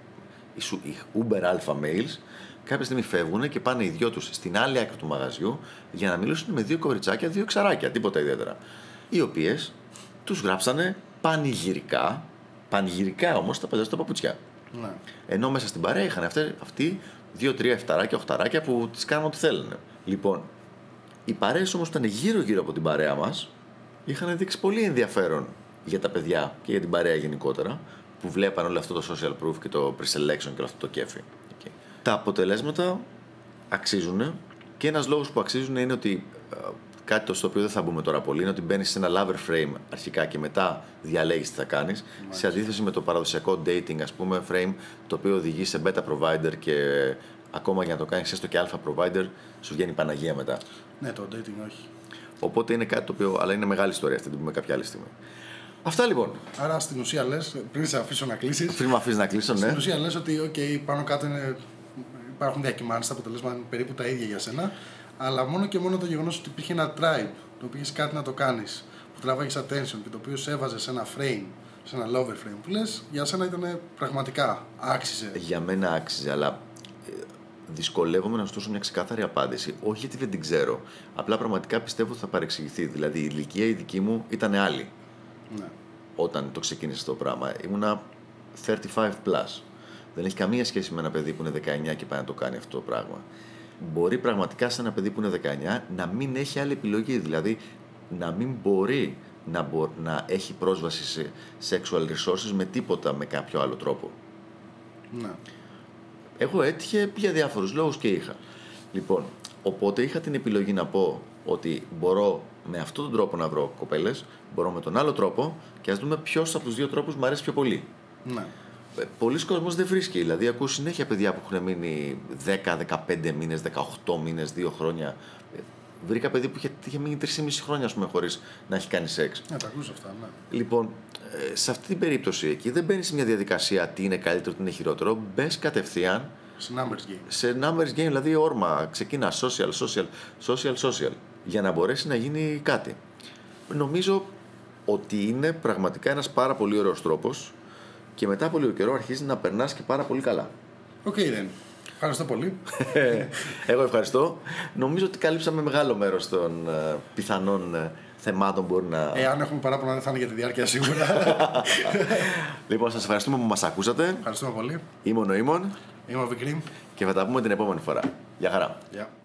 οι Uber Alpha Males. Κάποια στιγμή φεύγουν και πάνε οι δυο τους στην άλλη άκρη του μαγαζιού για να μιλήσουν με δύο κοριτσάκια, δύο ξαράκια, τίποτα ιδιαίτερα. Οι οποίες τους γράψανε πανηγυρικά, πανηγυρικά όμως τα παιδιά στα παπουτσιά. Ναι. Ενώ μέσα στην παρέα είχαν αυτοί, αυτοί δύο-τρία εφταράκια, οχταράκια που τις κάνουν ό,τι θέλουν. Λοιπόν, οι παρέες όμως ήταν γύρω-γύρω από την παρέα μας είχαν δείξει πολύ ενδιαφέρον για τα παιδιά και για την παρέα γενικότερα που βλέπαν όλο αυτό το social proof και το pre-selection και όλο αυτό το κέφι. Okay. Τα αποτελέσματα αξίζουν και ένας λόγος που αξίζουν είναι ότι ε, κάτι το στο οποίο δεν θα μπούμε τώρα πολύ είναι ότι μπαίνεις σε ένα lover frame αρχικά και μετά διαλέγεις τι θα κάνεις σε αντίθεση με το παραδοσιακό dating ας πούμε frame το οποίο οδηγεί σε beta provider και ακόμα για να το κάνεις έστω και alpha provider σου βγαίνει Παναγία μετά. Ναι, το dating όχι. Οπότε είναι κάτι το οποίο. Αλλά είναι μεγάλη ιστορία αυτή, την πούμε κάποια άλλη στιγμή. Αυτά λοιπόν. Άρα στην ουσία λες, πριν σε αφήσω να κλείσεις. Πριν με αφήσεις να κλείσω, ναι. Στην ουσία λες ότι okay, πάνω κάτω είναι, υπάρχουν διακυμάνσεις, τα αποτελέσματα είναι περίπου τα ίδια για σένα. Αλλά μόνο και μόνο το γεγονός ότι υπήρχε ένα tribe, το οποίο είχες κάτι να το κάνεις, που τραβάγεις attention και το οποίο σε έβαζε σε ένα frame, σε ένα lover frame που λες, για σένα ήταν πραγματικά άξιζε. Για μένα άξιζε, αλλά δυσκολεύομαι να σου δώσω μια ξεκάθαρη απάντηση. Όχι γιατί δεν την ξέρω. Απλά πραγματικά πιστεύω ότι θα παρεξηγηθεί. Δηλαδή η ηλικία η δική μου ήταν άλλη. Ναι. Όταν το ξεκίνησε το πράγμα. Ήμουνα 35 plus. Δεν έχει καμία σχέση με ένα παιδί που είναι 19 και πάει να το κάνει αυτό το πράγμα. Μπορεί πραγματικά σε ένα παιδί που είναι 19 να μην έχει άλλη επιλογή. Δηλαδή να μην μπορεί να, μπο, να έχει πρόσβαση σε sexual resources με τίποτα με κάποιο άλλο τρόπο. Ναι. Εγώ έτυχε για διάφορους λόγους και είχα. Λοιπόν, οπότε είχα την επιλογή να πω ότι μπορώ με αυτόν τον τρόπο να βρω κοπέλες, μπορώ με τον άλλο τρόπο και ας δούμε ποιος από τους δύο τρόπους μου αρέσει πιο πολύ. Ναι. Ε, Πολλοί κόσμοι δεν βρίσκει. Δηλαδή, ακούω συνέχεια παιδιά που έχουν μείνει 10-15 μήνες, 18 μήνες, 2 χρόνια. Ε, βρήκα παιδί που είχε, είχε μείνει 3,5 χρόνια χωρίς να έχει κάνει σεξ. Ναι, τα ακούς αυτά, ναι. Λοιπόν, ε, σε αυτή την περίπτωση εκεί δεν μπαίνεις σε μια διαδικασία τι είναι καλύτερο, τι είναι χειρότερο. Μπες κατευθείαν σε numbers game. Σε numbers game, δηλαδή όρμα. Ξεκινά social, social, social, social. Για να μπορέσει να γίνει κάτι. Νομίζω ότι είναι πραγματικά ένας πάρα πολύ ωραίος τρόπος και μετά από λίγο καιρό αρχίζει να περνάς και πάρα πολύ καλά. OK, okay, then. Ευχαριστώ πολύ. Εγώ ευχαριστώ. Νομίζω ότι καλύψαμε μεγάλο μέρος των ε, πιθανών ε, θεμάτων που μπορεί να. Εάν έχουμε παράπονα, δεν θα είναι για τη διάρκεια σίγουρα. λοιπόν, σας ευχαριστούμε που μας ακούσατε. Ευχαριστούμε πολύ. Είμαι ο Νοήμων. Είμαι ο Βικρίμ. Και θα τα πούμε την επόμενη φορά. Γεια χαρά. Yeah.